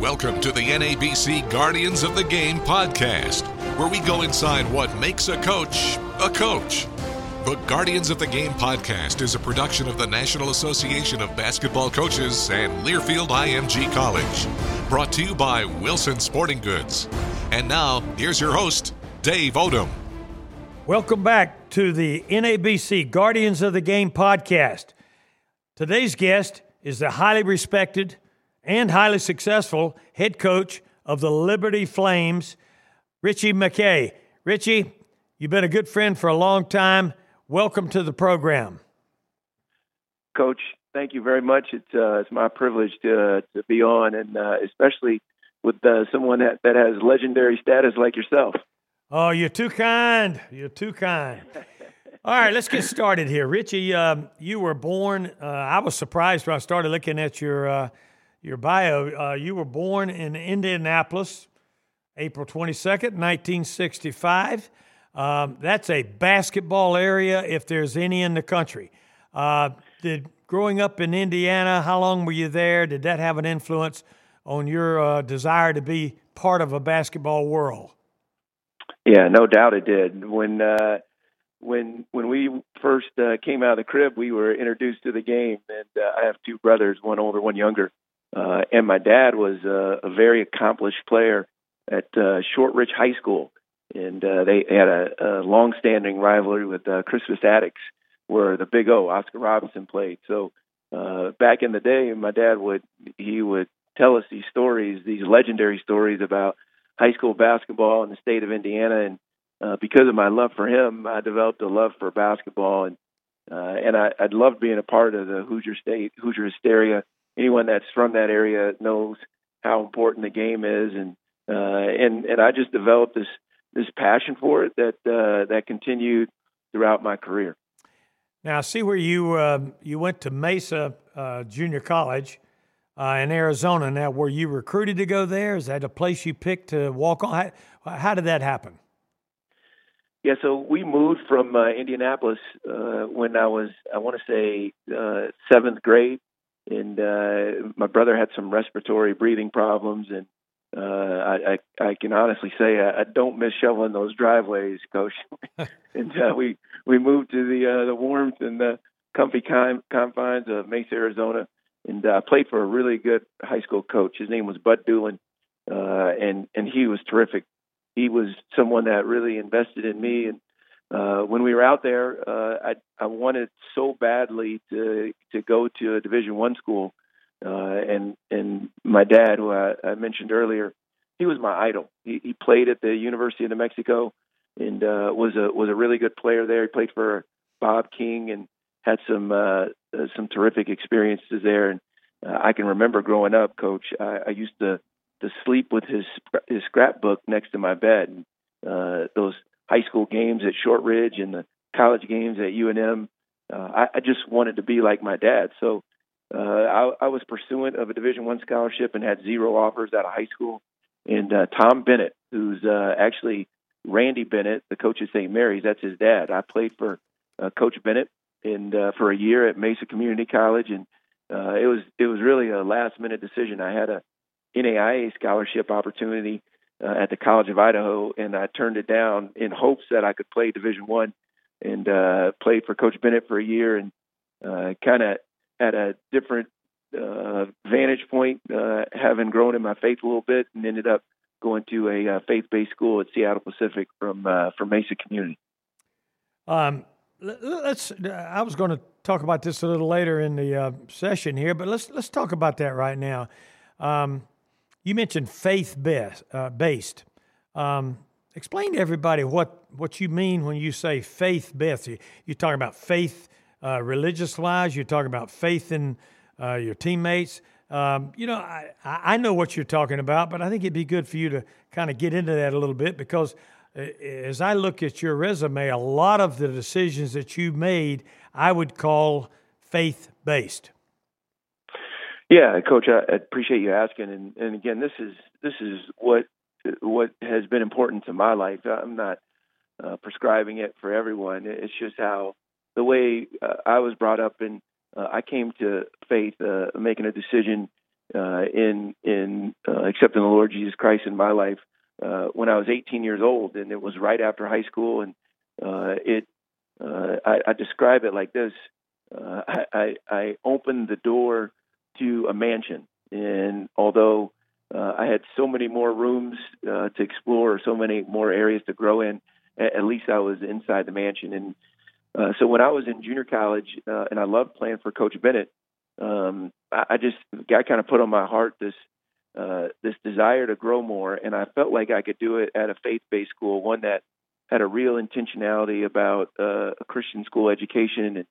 Welcome to the NABC Guardians of the Game podcast, where we go inside what makes a coach a coach. The Guardians of the Game podcast is a production of the National Association of Basketball Coaches and Learfield IMG College. Brought to you by Wilson Sporting Goods. And now, here's your host, Dave Odom. Welcome back to the NABC Guardians of the Game podcast. Today's guest is the highly respected and highly successful head coach of the Liberty Flames, Ritchie McKay. Ritchie, you've been a good friend for a long time. Welcome to the program. Coach, thank you very much. It's uh, it's my privilege to to be on, and uh, especially with uh, someone that, that has legendary status like yourself. Oh, you're too kind. You're too kind. All right, let's get started here. Ritchie, um, you were born, uh, I was surprised when I started looking at your, uh, your bio. Uh, you were born in Indianapolis, April 22nd, 1965. Um, that's a basketball area if there's any in the country. Uh, did growing up in Indiana, how long were you there? Did that have an influence on your uh, desire to be part of a basketball world? Yeah, no doubt it did. When uh, when when we first uh, came out of the crib, we were introduced to the game, and uh, I have two brothers, one older, one younger, uh, and my dad was uh, a very accomplished player at uh, Shortridge High School, and uh, they had a, a long-standing rivalry with uh, Crispus Attucks, where the Big O, Oscar Robertson, played. So uh, back in the day, my dad would he would tell us these stories, these legendary stories about high school basketball in the state of Indiana, and uh, because of my love for him, I developed a love for basketball, and uh, and I, I'd love being a part of the Hoosier State, Hoosier Hysteria. Anyone that's from that area knows how important the game is, and uh, and and I just developed this this passion for it that uh, that continued throughout my career. Now, I see where you uh, you went to Mesa uh, Junior College uh, in Arizona. Now, were you recruited to go there? Is that a place you picked to walk on? How, how did that happen? Yeah, so we moved from uh, Indianapolis uh, when I was, I want to say, uh, seventh grade, and uh, my brother had some respiratory breathing problems, and uh, I, I, I can honestly say I, I don't miss shoveling those driveways, Coach. and uh, we we moved to the uh, the warmth and the comfy con- confines of Mesa, Arizona, and uh, played for a really good high school coach. His name was Bud Doolin, uh, and and he was terrific he was someone that really invested in me. And uh, when we were out there, uh, I, I wanted so badly to to go to a Division One school, uh, and and my dad, who I, I mentioned earlier, he was my idol. He, he played at the University of New Mexico, and uh, was a was a really good player there. He played for Bob King and had some uh, uh some terrific experiences there. And uh, I can remember growing up, Coach. I, I used to to sleep with his his scrapbook next to my bed. Uh, those high school games at Shortridge and the college games at UNM, uh, I, I just wanted to be like my dad. So uh, I, I was pursuant of a Division One scholarship and had zero offers out of high school. And uh, Tom Bennett, who's uh, actually Randy Bennett, the coach at St. Mary's, that's his dad. I played for uh, Coach Bennett and uh, for a year at Mesa Community College, and uh, it was it was really a last minute decision. I had a NAIA scholarship opportunity uh, at the College of Idaho, and I turned it down in hopes that I could play Division One, and uh, for Coach Bennett for a year, and uh, kind of at a different uh, vantage point, uh, having grown in my faith a little bit, and ended up going to a uh, faith-based school at Seattle Pacific from uh, from Mesa Community. Um, let's. I was going to talk about this a little later in the uh, session here, but let's let's talk about that right now. Um, you mentioned faith based. Uh. Um, explain to everybody what, what you mean when you say faith based. You, you're talking about faith uh, religious lives, you're talking about faith in uh, your teammates. Um, you know, I, I know what you're talking about, but I think it'd be good for you to kind of get into that a little bit because uh, as I look at your resume, a lot of the decisions that you made, I would call faith based. Yeah, Coach, I appreciate you asking, and, and again, this is this is what what has been important to my life. I'm not uh, prescribing it for everyone. It's just how the way uh, I was brought up, and uh, I came to faith, uh, making a decision uh, in in uh, accepting the Lord Jesus Christ in my life uh, when I was 18 years old, and it was right after high school. And uh, it, uh, I, I describe it like this: I, I, I opened the door to a mansion, and although uh, I had so many more rooms uh, to explore, so many more areas to grow in, at, least I was inside the mansion. And uh, so when I was in junior college, uh, and I loved playing for Coach Bennett, um, I, just got kind of put on my heart this uh, this desire to grow more, and I felt like I could do it at a faith-based school, one that had a real intentionality about uh, a Christian school education and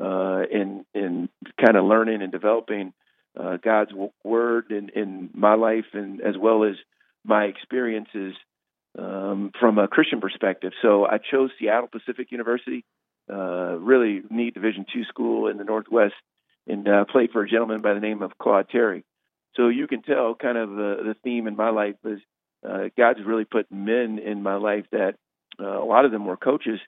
uh, in in kind of learning and developing uh, God's word in, in my life, and as well as my experiences um, from a Christian perspective. So I chose Seattle Pacific University, uh, really neat Division two school in the Northwest, and uh, played for a gentleman by the name of Claude Terry. So you can tell kind of the, the theme in my life is uh, God's really put men in my life that uh, a lot of them were coaches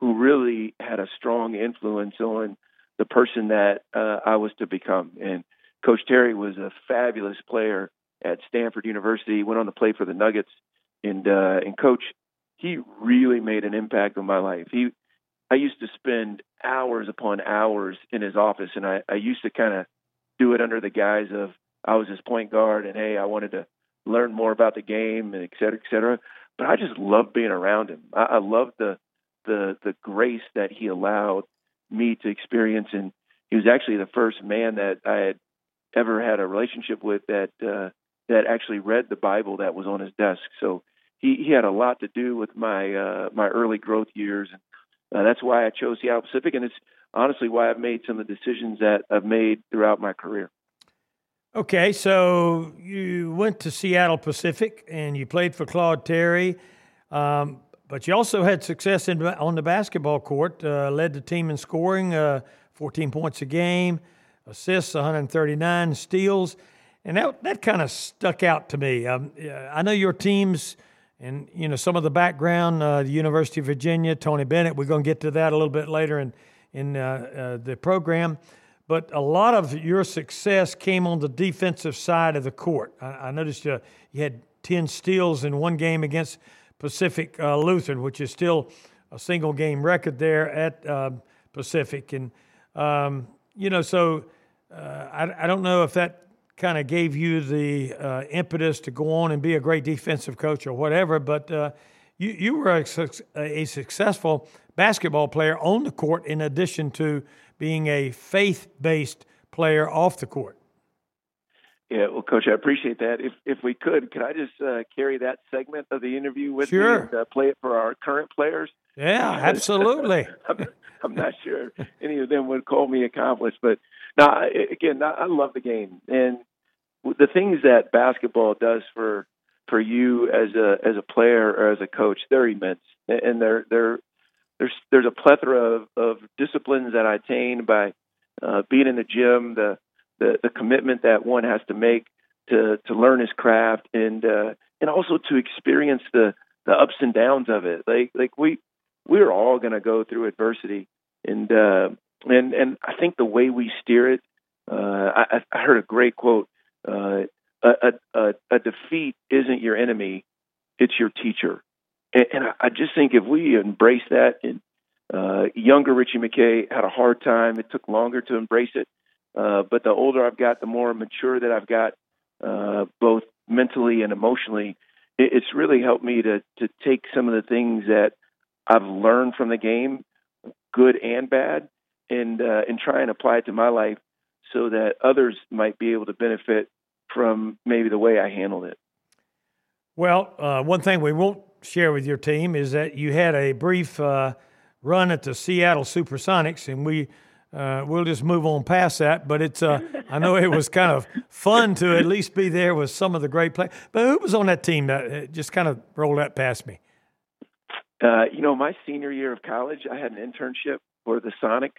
who really had a strong influence on the person that uh, I was to become. And Coach Terry was a fabulous player at Stanford University. Went on to play for the Nuggets, and uh, and Coach, he really made an impact on my life. He, I used to spend hours upon hours in his office, and I, I used to kind of do it under the guise of I was his point guard, and hey, I wanted to learn more about the game, and et cetera, et cetera. But I just loved being around him. I, I loved the the the grace that he allowed me to experience, and he was actually the first man that I had ever had a relationship with that uh, that actually read the Bible that was on his desk. So he, he had a lot to do with my uh, my early growth years, and uh, that's why I chose Seattle Pacific, and it's honestly why I've made some of the decisions that I've made throughout my career. Okay, so you went to Seattle Pacific and you played for Claude Terry, um, but you also had success in, on the basketball court. Uh, led the team in scoring, uh, 14 points a game, assists, 139 steals, and that that kind of stuck out to me. Um, I know your teams and you know some of the background, uh, the University of Virginia, Tony Bennett. We're going to get to that a little bit later in in uh, uh, the program but a lot of your success came on the defensive side of the court. I, I noticed you, you had 10 steals in one game against Pacific uh, Lutheran, which is still a single game record there at uh, Pacific. And, um, you know, so uh, I, I, don't know if that kind of gave you the uh, impetus to go on and be a great defensive coach or whatever, but uh, you, you were a, a successful basketball player on the court in addition to being a faith based player off the court. Yeah, well, Coach, I appreciate that. If if we could, could I just uh, carry that segment of the interview with sure. me and uh, play it for our current players? Yeah, absolutely. I'm, I'm, not sure any of them would call me accomplished, but now again, I love the game and the things that basketball does for for you as a as a player or as a coach, they're immense, and they're they're there's there's a plethora of, of disciplines that I attain by uh, being in the gym, the, the the commitment that one has to make to to learn his craft, and uh, and also to experience the the ups and downs of it. Like like we we're all going to go through adversity, and uh, and and I think the way we steer it. Uh, I, I heard a great quote. Uh, a, a, a defeat isn't your enemy; it's your teacher. And, and I I just think if we embrace that, and uh, younger Ritchie McKay had a hard time. It took longer to embrace it. Uh, but the older I've got, the more mature that I've got, uh, both mentally and emotionally. It, it's really helped me to to take some of the things that I've learned from the game, good and bad, and uh, and try and apply it to my life, so that others might be able to benefit from maybe the way I handled it. Well, uh, one thing we won't share with your team is that you had a brief uh, run at the Seattle Supersonics, and we uh, we'll just move on past that. But it's uh, I know it was kind of fun to at least be there with some of the great players. But who was on that team that uh, just kind of rolled that past me? Uh, you know, my senior year of college, I had an internship for the Sonics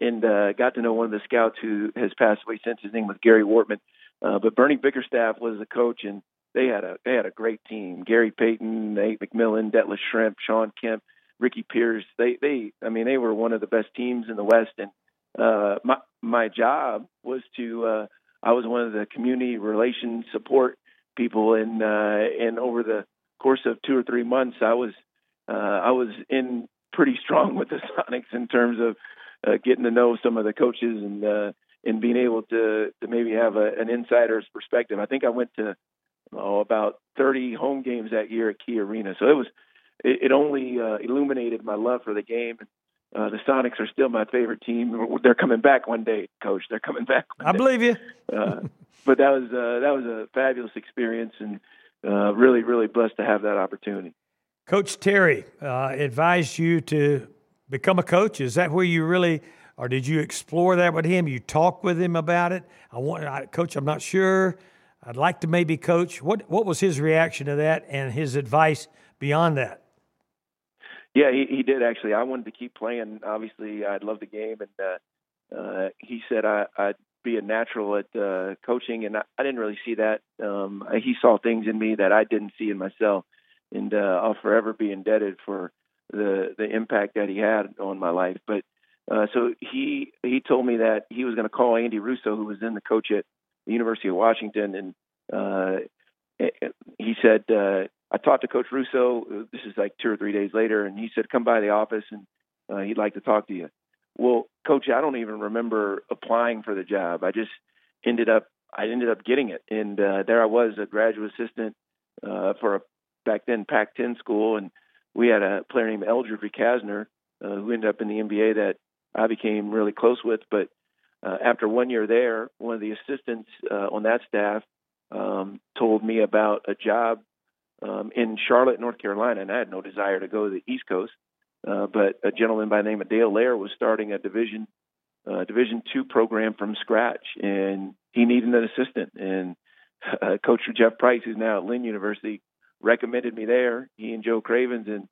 and uh, got to know one of the scouts who has passed away since. His name was Gary Wortman. Uh, but Bernie Bickerstaff was the coach, and they had a they had a great team. Gary Payton, Nate McMillan, Detlef Schrempf, Shawn Kemp, Ricky Pierce. They they I mean they were one of the best teams in the West. And uh, my job was to uh, I was one of the community relations support people, and uh, and over the course of two or three months, I was uh, I was in pretty strong with the Sonics in terms of uh, getting to know some of the coaches and uh, and being able to to maybe have a, an insider's perspective. I think I went to oh, about 30 home games that year at Key Arena, so it was it, it only uh, illuminated my love for the game. Uh, the Sonics are still my favorite team. They're coming back one day, Coach. They're coming back. I believe you. uh, but that was uh, that was a fabulous experience, and uh, really, really blessed to have that opportunity. Coach Terry uh, advised you to become a coach. Is that where you really, or did you explore that with him? You talk with him about it. I want, I, Coach. I'm not sure. I'd like to maybe coach. What What was his reaction to that and his advice beyond that? Yeah, he, he did actually. I wanted to keep playing. Obviously, I'd love the game, and uh, uh, he said I, I'd be a natural at uh, coaching, and I, I didn't really see that. Um, he saw things in me that I didn't see in myself, and uh, I'll forever be indebted for the the impact that he had on my life. But uh, so he he told me that he was going to call Andy Russo, who was then the coach at the University of Washington, and uh, he said uh, I talked to Coach Russo. This is like two or three days later, and he said come by the office and uh, he'd like to talk to you. Well, Coach, I don't even remember applying for the job. I just ended up I ended up getting it, and uh, there I was, a graduate assistant uh, for a back then Pac-10 school, and we had a player named Eldridge Recasner uh, who ended up in the NBA that I became really close with. But uh, after one year there, one of the assistants uh, on that staff um, told me about a job um, in Charlotte, North Carolina, and I had no desire to go to the East Coast. Uh, but a gentleman by the name of Dale Layer was starting a division uh, Division two program from scratch, and he needed an assistant. And uh, Coach Jeff Price, who's now at Lynn University, recommended me there. He and Joe Cravens, and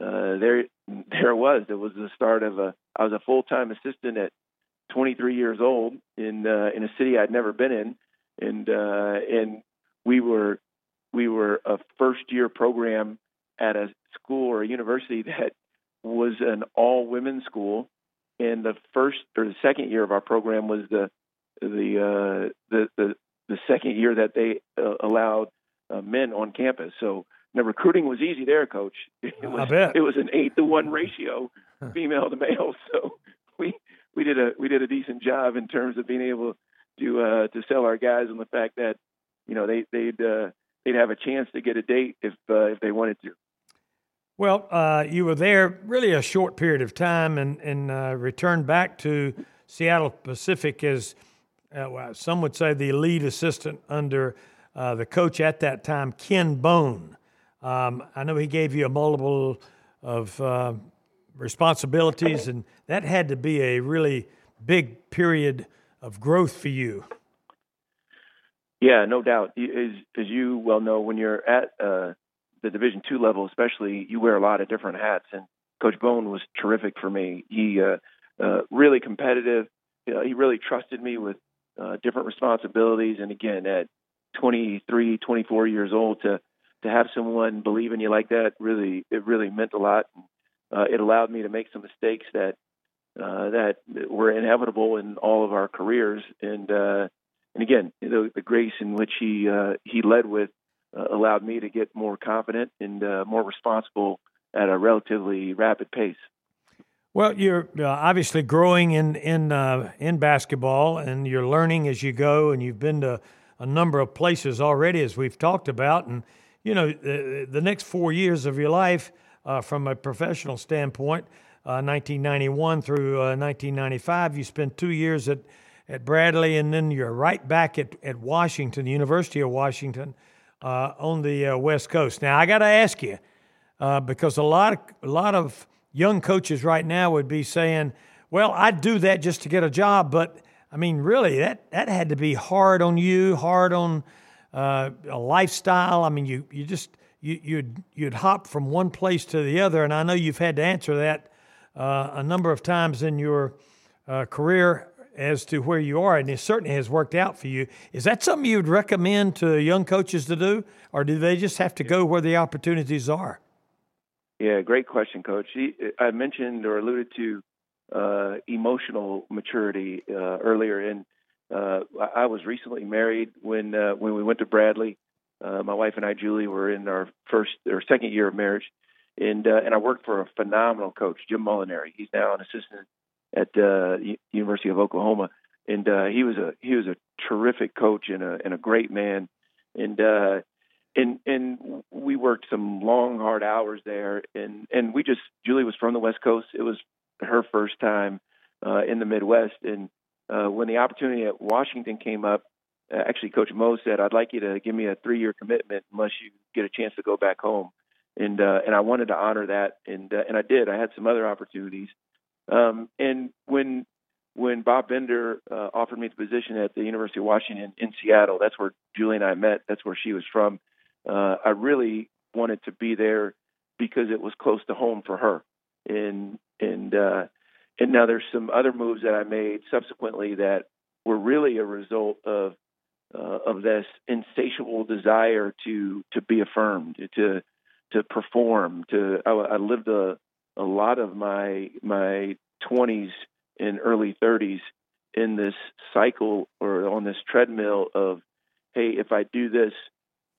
uh, there there was. It was the start of a. I was a full time assistant at 23 years old in uh, in a city I'd never been in, and uh, and we were we were a first year program at a school or a university that was an all women school, and the first or the second year of our program was the the uh, the, the the second year that they uh, allowed uh, men on campus. So the recruiting was easy there, coach. It was, I bet. it was an eight to one ratio, female to male. So we we did a we did a decent job in terms of being able to uh, to sell our guys on the fact that you know they they'd they'd have a chance to get a date if uh, if they wanted to. Well, uh, you were there really a short period of time and and uh, returned back to Seattle Pacific as uh, some would say the lead assistant under uh, the coach at that time, Ken Bone. Um, I know he gave you a multiple of uh, responsibilities, and that had to be a really big period of growth for you. Yeah, no doubt. As, as you well know, when you're at uh, the Division two level, especially, you wear a lot of different hats. And Coach Bone was terrific for me. He uh, uh, really competitive. You know, he really trusted me with uh, different responsibilities. And again, at 23, 24 years old, to to have someone believe in you like that really it really meant a lot. Uh, it allowed me to make some mistakes that uh, that were inevitable in all of our careers. And uh, and again, the, the grace in which he uh, he led with uh, allowed me to get more confident and uh, more responsible at a relatively rapid pace. Well, you're uh, obviously growing in in uh, in basketball, and you're learning as you go, and you've been to a number of places already, as we've talked about. And you know, the, the next four years of your life, uh, from a professional standpoint, 1991 uh, through 1995, you spent two years at at Bradley, and then you're right back at at Washington, the University of Washington, uh, on the West Coast. Now, I got to ask you, because a lot of a lot of young coaches right now would be saying, well, I'd do that just to get a job, but I mean, really, that, that had to be hard on you, hard on uh, a lifestyle. I mean, you, you just, you, you'd, you'd hop from one place to the other, and I know you've had to answer that uh, a number of times in your uh, career as to where you are, and it certainly has worked out for you. Is that something you'd recommend to young coaches to do, or do they just have to go where the opportunities are? Yeah, great question, Coach. I mentioned or alluded to uh, emotional maturity uh, earlier, and uh, I was recently married when uh, when we went to Bradley. Uh, my wife and I, Julie, were in our first or second year of marriage, and uh, and I worked for a phenomenal coach, Jim Molinari. He's now an assistant at uh, University of Oklahoma, and uh, he was a he was a terrific coach and a and a great man, and uh, and and we worked some long hard hours there, and and we just Julie was from the West Coast. It was her first time uh, in the Midwest, and uh, when the opportunity at Washington came up, uh, actually Coach Mo said, "I'd like you to give me a three-year commitment unless you get a chance to go back home," and uh, and I wanted to honor that, and uh, and I did. I had some other opportunities, um, and when when Bob Bender uh, offered me the position at the University of Washington in Seattle, that's where Julie and I met. That's where she was from. Uh, I really wanted to be there because it was close to home for her, and and uh, and now there's some other moves that I made subsequently that were really a result of uh, of this insatiable desire to to be affirmed, to to perform. To I, I lived a a lot of my my 20s and early 30s in this cycle or on this treadmill of, hey, if I do this,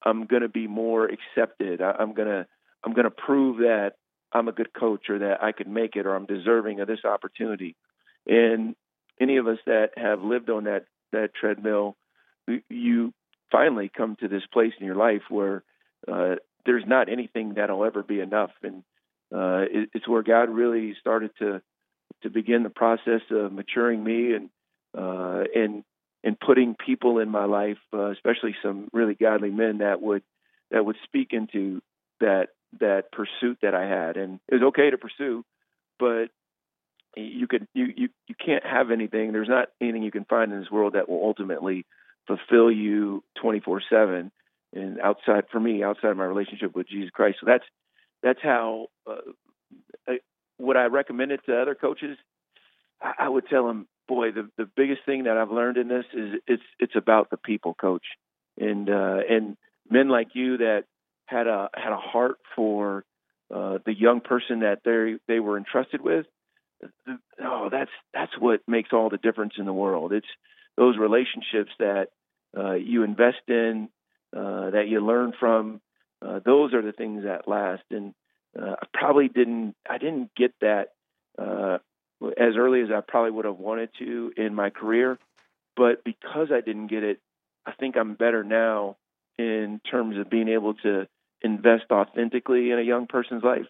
I'm going to be more accepted. I, I'm going to I'm going to prove that I'm a good coach or that I could make it or I'm deserving of this opportunity. And any of us that have lived on that that treadmill, you finally come to this place in your life where uh, there's not anything that'll ever be enough, and uh, it, it's where God really started to to begin the process of maturing me and uh, and and putting people in my life, uh, especially some really godly men that would that would speak into that that pursuit that I had, and it was okay to pursue, but you could you you you can't have anything. There's not anything you can find in this world that will ultimately fulfill you 24 seven. And outside for me, outside of my relationship with Jesus Christ, so that's that's how. Uh, I, would I recommend it to other coaches? I, I would tell them, boy, the the biggest thing that I've learned in this is it's it's about the people, coach, and uh, and men like you that had a had a heart for uh, the young person that they they were entrusted with. Oh, that's that's what makes all the difference in the world. It's those relationships that uh, you invest in, uh, that you learn from. Uh, those are the things that last. And uh, I probably didn't I didn't get that uh, as early as I probably would have wanted to in my career, but because I didn't get it, I think I'm better now in terms of being able to invest authentically in a young person's life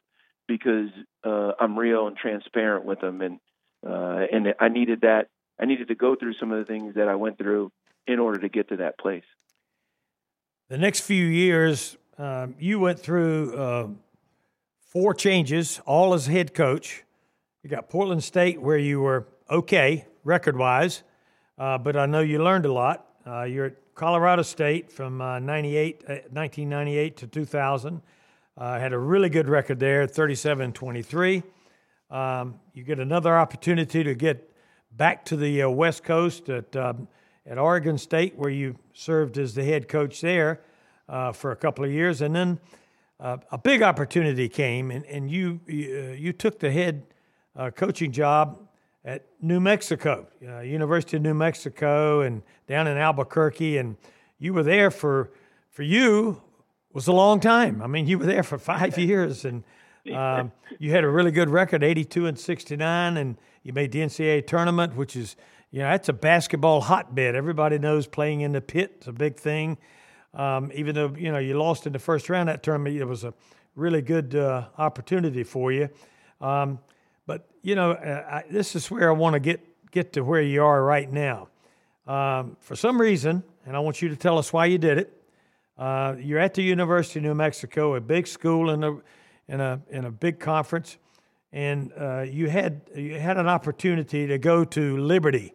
because uh, I'm real and transparent with them, and uh, and I needed that. I needed to go through some of the things that I went through in order to get to that place. The next few years, um, you went through uh, four changes, all as head coach. You got Portland State, where you were okay record wise, uh, but I know you learned a lot. Uh, you're at Colorado State from uh, 98, 1998 uh, to 2000. Uh, had a really good record there, 37 23. Um, you get another opportunity to get back to the uh, West Coast at, um, at Oregon State, where you served as the head coach there uh, for a couple of years. And then uh, a big opportunity came, and, and you, you, you took the head coaching job at New Mexico, uh, University of New Mexico, and down in Albuquerque, and you were there for for you was a long time. I mean, you were there for five years, and um, you had a really good record, eighty-two and sixty-nine, and you made the NCAA tournament, which is you know that's a basketball hotbed. Everybody knows playing in the pit is a big thing. Um, even though you know you lost in the first round that tournament, it was a really good uh, opportunity for you. Um, but you know, uh, I, this is where I want to get get to where you are right now. Um, for some reason, and I want you to tell us why you did it. Uh, you're at the University of New Mexico, a big school in a in a in a big conference, and uh, you had you had an opportunity to go to Liberty,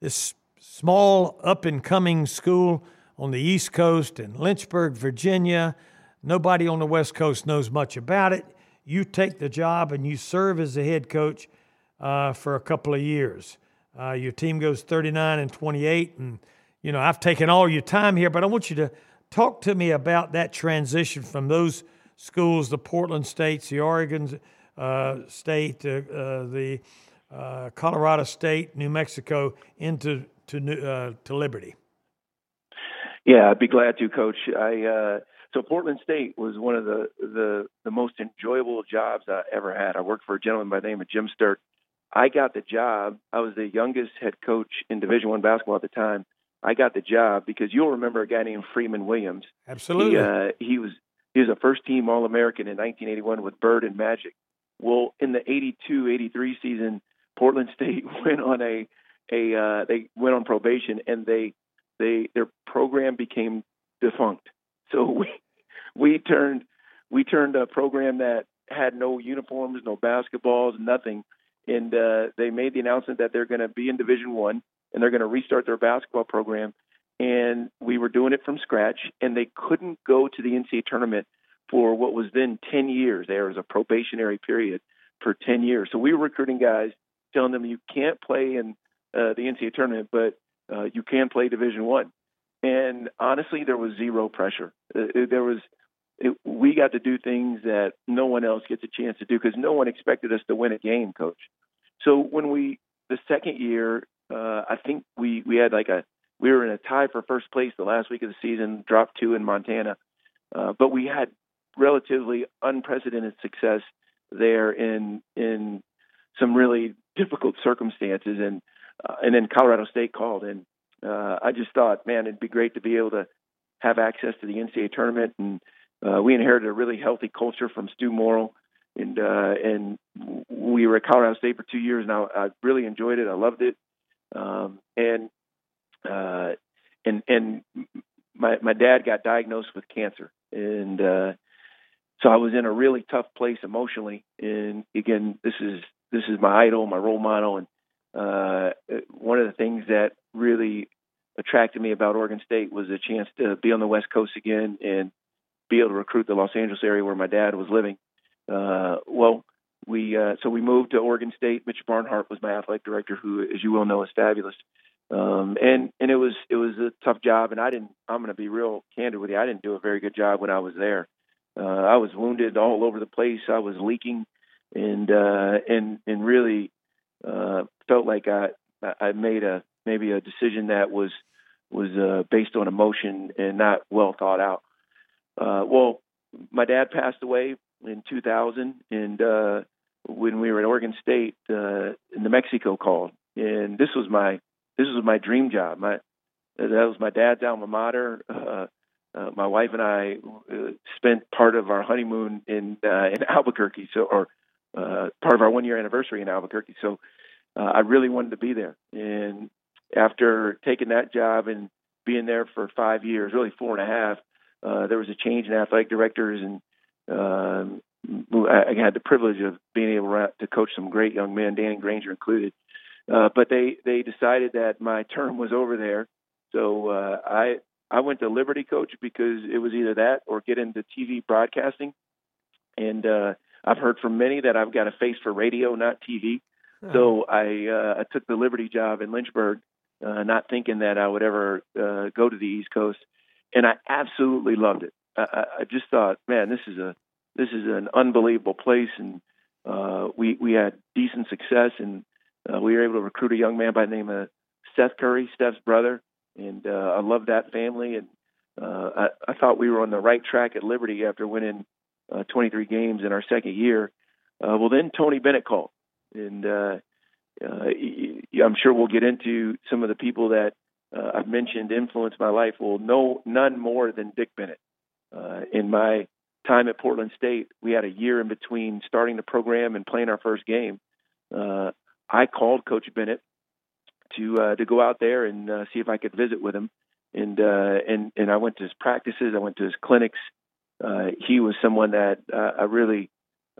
this small up and coming school on the East Coast in Lynchburg, Virginia. Nobody on the West Coast knows much about it you take the job and you serve as the head coach uh, for a couple of years. Uh, your team goes 39 and 28, and you know I've taken all your time here, but I want you to talk to me about that transition from those schools, the Portland States, the Oregon uh, State, uh, uh, the uh, Colorado State, New Mexico, into to to Liberty. Yeah, I'd be glad to, Coach. I uh, so Portland State was one of the, the the most enjoyable jobs I ever had. I worked for a gentleman by the name of Jim Sterk. I got the job. I was the youngest head coach in Division One basketball at the time. I got the job because you'll remember a guy named Freeman Williams. Absolutely. He, uh, he was he was a first team All American in 1981 with Bird and Magic. Well, in the 82-83 season, Portland State went on a a uh, they went on probation and they they their program became defunct. So we we turned we turned a program that had no uniforms, no basketballs, nothing, and uh, they made the announcement that they're going to be in Division One and they're going to restart their basketball program. And we were doing it from scratch, and they couldn't go to the NCAA tournament for what was then 10 years. There was a probationary period for 10 years. So we were recruiting guys, telling them you can't play in uh, the NCAA tournament, but uh, you can play Division One. And honestly, there was zero pressure. Uh, there was it, we got to do things that no one else gets a chance to do because no one expected us to win a game, coach. So when we the second year, uh, I think we we had like a we were in a tie for first place the last week of the season, dropped two in Montana, uh, but we had relatively unprecedented success there in in some really difficult circumstances, and uh, and then Colorado State called, and uh, I just thought, man, it'd be great to be able to have access to the NCAA tournament, and uh, we inherited a really healthy culture from Stew Morrill, and uh, and we were at Colorado State for two years, and I, I really enjoyed it. I loved it, um, and uh, and and my my dad got diagnosed with cancer, and uh, so I was in a really tough place emotionally. And again, this is this is my idol, my role model, and uh, one of the things that really attracted me about Oregon State was a chance to be on the West Coast again and be able to recruit the Los Angeles area where my dad was living. Uh, well, we uh, so we moved to Oregon State. Mitch Barnhart was my athletic director, who, as you well know, is fabulous. Um, and and it was it was a tough job, and I didn't. I'm going to be real candid with you. I didn't do a very good job when I was there. Uh, I was wounded all over the place. I was leaking, and uh, and and really uh, felt like I I made a maybe a decision that was was uh, based on emotion and not well thought out. Uh, well, my dad passed away in 2000, and uh, when we were at Oregon State, uh, New Mexico called, and this was my this was my dream job. My that was my dad's alma mater. Uh, uh, my wife and I uh, spent part of our honeymoon in uh, in Albuquerque, so or uh, part of our one year anniversary in Albuquerque. So uh, I really wanted to be there. And after taking that job and being there for five years, really four and a half, uh, there was a change in athletic directors, and um, I had the privilege of being able to coach some great young men, Danny Granger included. Uh, but they they decided that my term was over there, so uh, I I went to Liberty coach because it was either that or get into TV broadcasting, and uh, I've heard from many that I've got a face for radio, not TV. So I uh, I took the Liberty job in Lynchburg, uh, not thinking that I would ever uh, go to the East Coast, and I absolutely loved it. I, I just thought, man, this is a this is an unbelievable place, and uh, we we had decent success, and uh, we were able to recruit a young man by the name of Seth Curry, Steph's brother, and uh, I love that family, and uh, I, I thought we were on the right track at Liberty after winning uh, 23 games in our second year. Uh, well, then Tony Bennett called and uh, uh, I'm sure we'll get into some of the people that uh, I've mentioned influenced my life. Well, no, none more than Dick Bennett. Uh, in my time at Portland State, we had a year in between starting the program and playing our first game. I called Coach Bennett to to go out there and see if I could visit with him, and and and I went to his practices, I went to his clinics. Uh, he was someone that uh, I really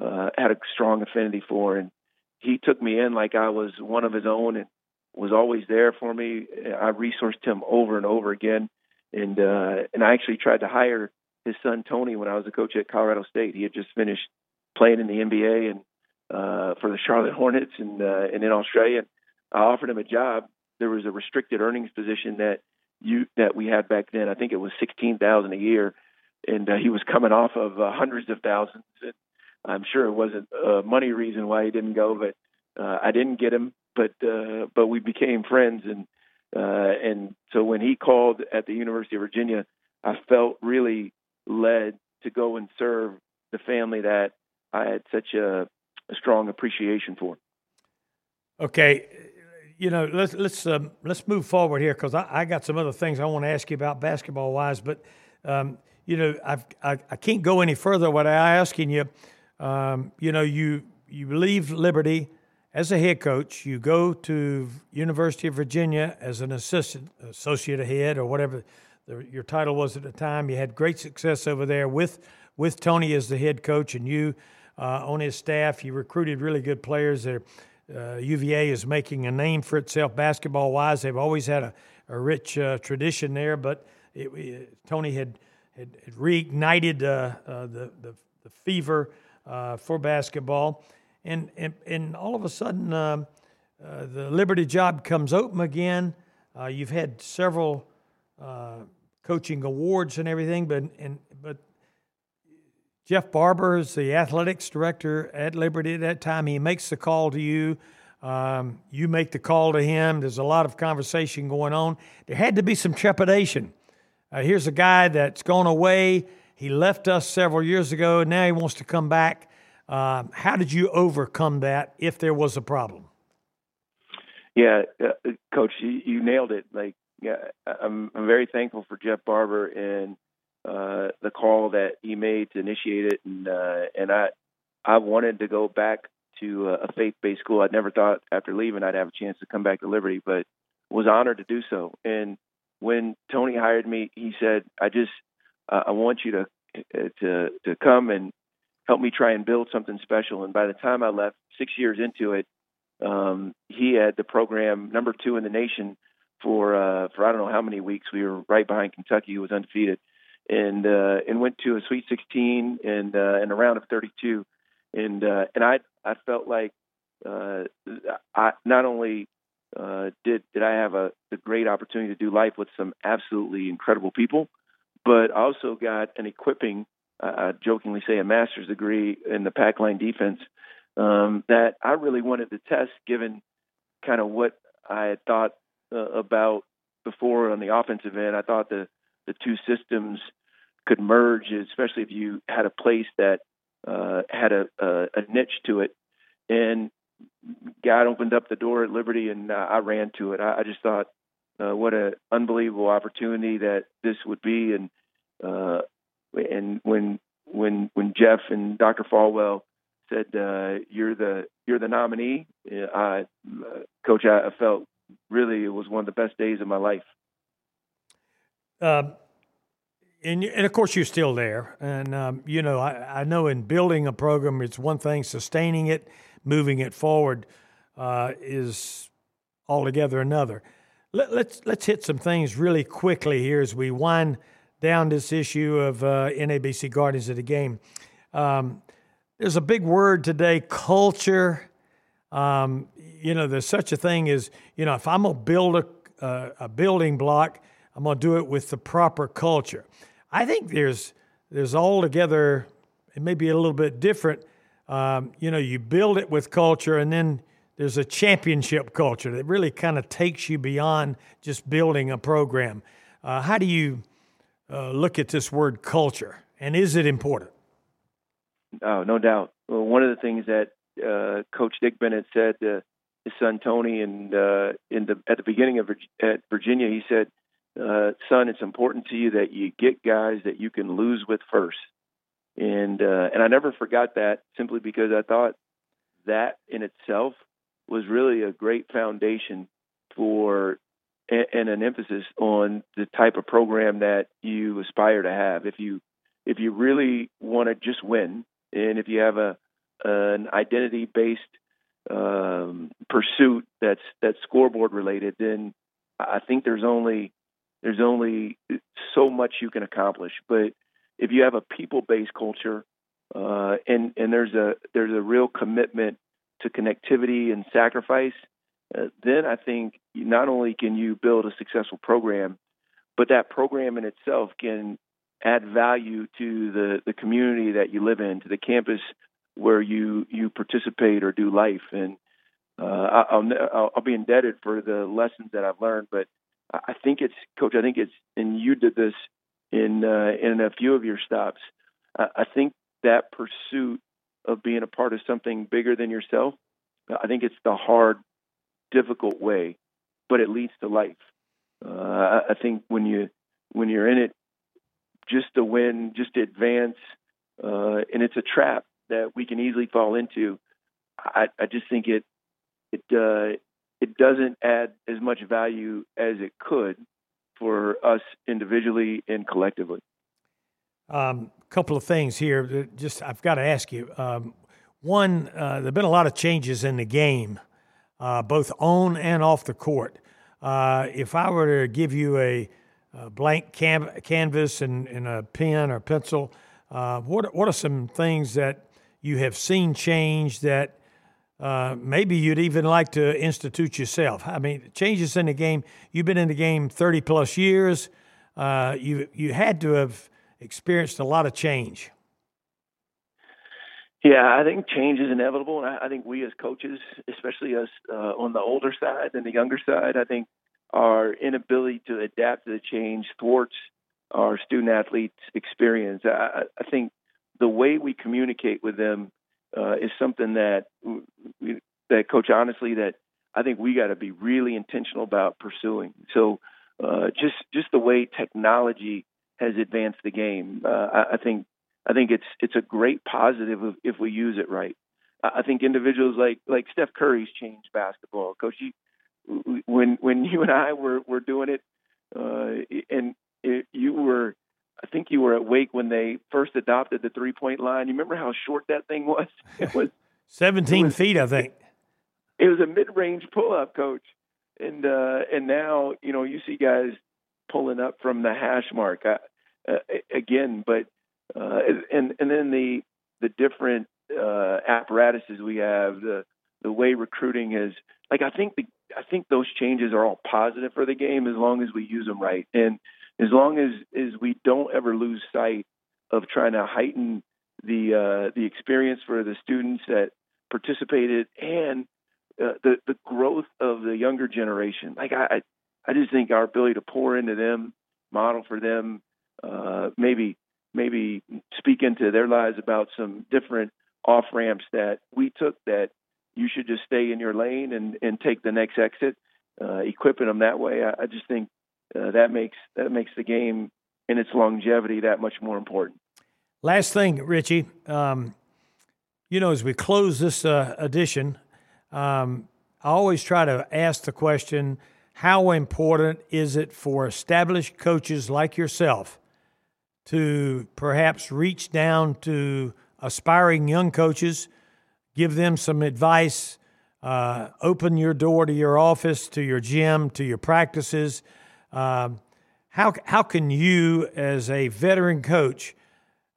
uh, had a strong affinity for, and he took me in like I was one of his own and was always there for me. I resourced him over and over again, and uh, and I actually tried to hire his son Tony when I was a coach at Colorado State. He had just finished playing in the NBA and uh, for the Charlotte Hornets and uh, and in Australia. I offered him a job. There was a restricted earnings position that you that we had back then. I think it was sixteen thousand a year, and uh, he was coming off of uh, hundreds of thousands. And I'm sure it wasn't a money reason why he didn't go, but uh, I didn't get him. But uh, but we became friends, and Uh, and so when he called at the University of Virginia, I felt really led to go and serve the family that I had such a, a strong appreciation for. Okay, you know, let's let's um, let's move forward here because I, I, got some other things I want to ask you about basketball wise, but um, you know, I've, I I can't go any further without asking you. Um, you know, you you leave Liberty as a head coach, you go to University of Virginia as an assistant, associate head, or whatever the, your title was at the time. You had great success over there with with Tony as the head coach, and you uh, on his staff. You recruited really good players. There, uh, UVA is making a name for itself basketball wise. They've always had a, a rich uh, tradition there, but it, it, Tony had had reignited uh, uh, the, the, the fever uh, for basketball and and, and all of a sudden um, uh, the Liberty job comes open again. Uh, you've had several coaching awards and everything, but and but Jeff Barber is the athletics director at Liberty at that time. He makes the call to you. Um, you make the call to him. There's a lot of conversation going on. There had to be some trepidation. Uh, here's a guy that's gone away. He left us several years ago. Now he wants to come back. Um, how did you overcome that if there was a problem? Yeah, uh, Coach, you, you, nailed it. Like, yeah, I'm, I'm very thankful for Jeff Barber and uh, the call that he made to initiate it, and uh, and I I wanted to go back to a faith-based school. I'd never thought after leaving I'd have a chance to come back to Liberty, but was honored to do so. And when Tony hired me, he said, "I just uh, I want you to to to come and help me try and build something special. And by the time I left, six years into it, um, he had the program number two in the nation for uh, for I don't know how many weeks. We were right behind Kentucky, who was undefeated, and uh, and went to a Sweet 16 and uh, and a round of 32, and uh, and I I felt like uh, I not only uh, did did I have a, a great opportunity to do life with some absolutely incredible people, but also got an equipping I jokingly say a master's degree in the pack line defense um, that I really wanted to test, given kind of what I had thought uh, about before on the offensive end. I thought the the two systems could merge, especially if you had a place that uh, had a, a, a niche to it. And God opened up the door at Liberty, and uh, I ran to it. I, I just thought, uh, what an unbelievable opportunity that this would be, and uh, and when when when Jeff and Dr. Falwell said uh, you're the you're the nominee, I, uh, Coach, I felt really it was one of the best days of my life. Um, and, and of course you're still there, and um, you know I, I know in building a program it's one thing, sustaining it, moving it forward uh, is altogether another. Let, let's let's hit some things really quickly here as we wind down this issue of uh, NABC Guardians of the Game. Um, there's a big word today, culture. Um, you know, there's such a thing as, you know, if I'm going to build a, uh, a building block, I'm going to do it with the proper culture. I think there's there's altogether, it may be a little bit different. Um, you know, you build it with culture, and then there's a championship culture that really kind of takes you beyond just building a program. Uh, how do you uh, look at this word culture, and is it important? Oh, no doubt. Well, one of the things that uh, Coach Dick Bennett said to his son Tony, and uh, in the at the beginning of at Virginia, he said, uh, "Son, it's important to you that you get guys that you can lose with first. And uh, and I never forgot that simply because I thought that in itself was really a great foundation for and, an emphasis on the type of program that you aspire to have. If you if you really want to just win, and if you have a an identity based um, pursuit that's that's scoreboard related, then I think there's only there's only so much you can accomplish. But if you have a people based culture, uh, and and there's a there's a real commitment to connectivity and sacrifice, uh, then I think not only can you build a successful program, but that program in itself can add value to the, the community that you live in, to the campus where you you participate or do life. And uh, I'll, I'll, I'll be indebted for the lessons that I've learned, but I think it's, Coach. I think it's, and you did this in uh, in a few of your stops. I think that pursuit of being a part of something bigger than yourself, I think it's the hard, difficult way, but it leads to life. Uh, I think when you when you're in it, just to win, just to advance, uh, and it's a trap that we can easily fall into. I, I just think it it uh, it doesn't add as much value as it could for us individually and collectively. A um, couple of things here. Just I've got to ask you. Um, one, uh, there've been a lot of changes in the game, uh, both on and off the court. Uh, if I were to give you a, a blank cam- canvas and, and, a pen or pencil, uh, what what are some things that you have seen change that uh, maybe you'd even like to institute yourself? I mean, changes in the game. You've been in the game thirty plus years. Uh, you you had to have experienced a lot of change. Yeah, I think change is inevitable, and I, I think we as coaches, especially us uh, on the older side and the younger side, I think our inability to adapt to the change thwarts our student athletes' experience. I, I think the way we communicate with them uh, is something that that coach honestly that I think we got to be really intentional about pursuing. So uh, just just the way technology has advanced the game, uh, I, I think I think it's it's a great positive if, if we use it right. I think individuals like like Steph Curry's changed basketball. Coach, you, when when you and I were were doing it, uh, and it, you were, I think you were at Wake when they first adopted the three point line. You remember how short that thing was? It was seventeen it was, feet, I think. It was a mid range pull up, Coach, and uh, and now you know you see guys pulling up from the hash mark uh, uh, again, but uh, and and then the the different uh, apparatuses we have, the the way recruiting is like I think the I think those changes are all positive for the game as long as we use them right, and as long as as we don't ever lose sight of trying to heighten the uh, the experience for the students that participated and uh, the the growth of the younger generation. Like I I just think our ability to pour into them, model for them, uh, maybe maybe speak into their lives about some different off ramps that we took that you should just stay in your lane and, and take the next exit, uh, equipping them that way. I, I just think uh, that makes that makes the game and its longevity that much more important. Last thing, Ritchie, um, you know, as we close this uh, edition, um, I always try to ask the question: How important is it for established coaches like yourself? to perhaps reach down to aspiring young coaches, give them some advice, uh, open your door to your office, to your gym, to your practices. Uh, how, how can you, as a veteran coach,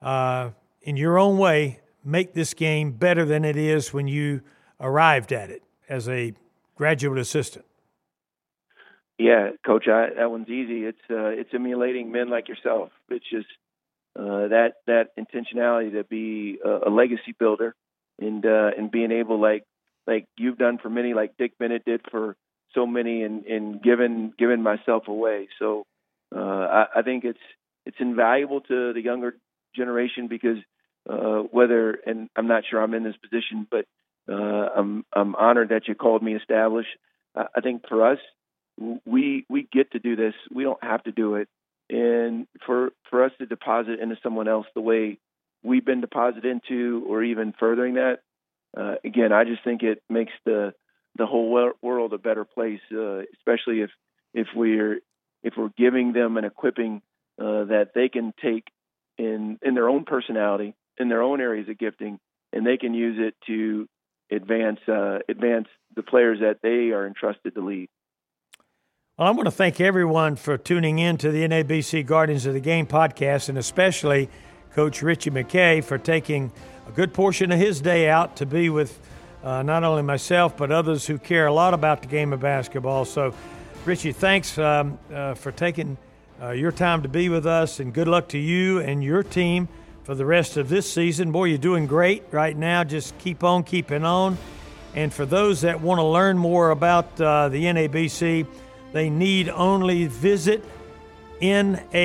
uh, in your own way, make this game better than it is when you arrived at it as a graduate assistant? Yeah, coach, I, that one's easy. It's uh, it's emulating men like yourself. It's just uh, that that intentionality to be a, a legacy builder and uh, and being able like like you've done for many, like Dick Bennett did for so many, and and given given myself away. So uh, I, I think it's it's invaluable to the younger generation because uh, whether and I'm not sure I'm in this position, but uh, I'm I'm honored that you called me established. I, I think for us, we we get to do this. We don't have to do it, and for for us to deposit into someone else the way we've been deposited into, or even furthering that, uh, again, I just think it makes the the whole world a better place, uh, especially if if we're if we're giving them and equipping uh, that they can take in in their own personality, in their own areas of gifting, and they can use it to advance uh, advance the players that they are entrusted to lead. Well, I want to thank everyone for tuning in to the NABC Guardians of the Game podcast, and especially Coach Ritchie McKay for taking a good portion of his day out to be with uh, not only myself, but others who care a lot about the game of basketball. So, Ritchie, thanks um, uh, for taking uh, your time to be with us, and good luck to you and your team for the rest of this season. Boy, you're doing great right now. Just keep on keeping on. And for those that want to learn more about uh, the NABC, they need only visit nabc.com.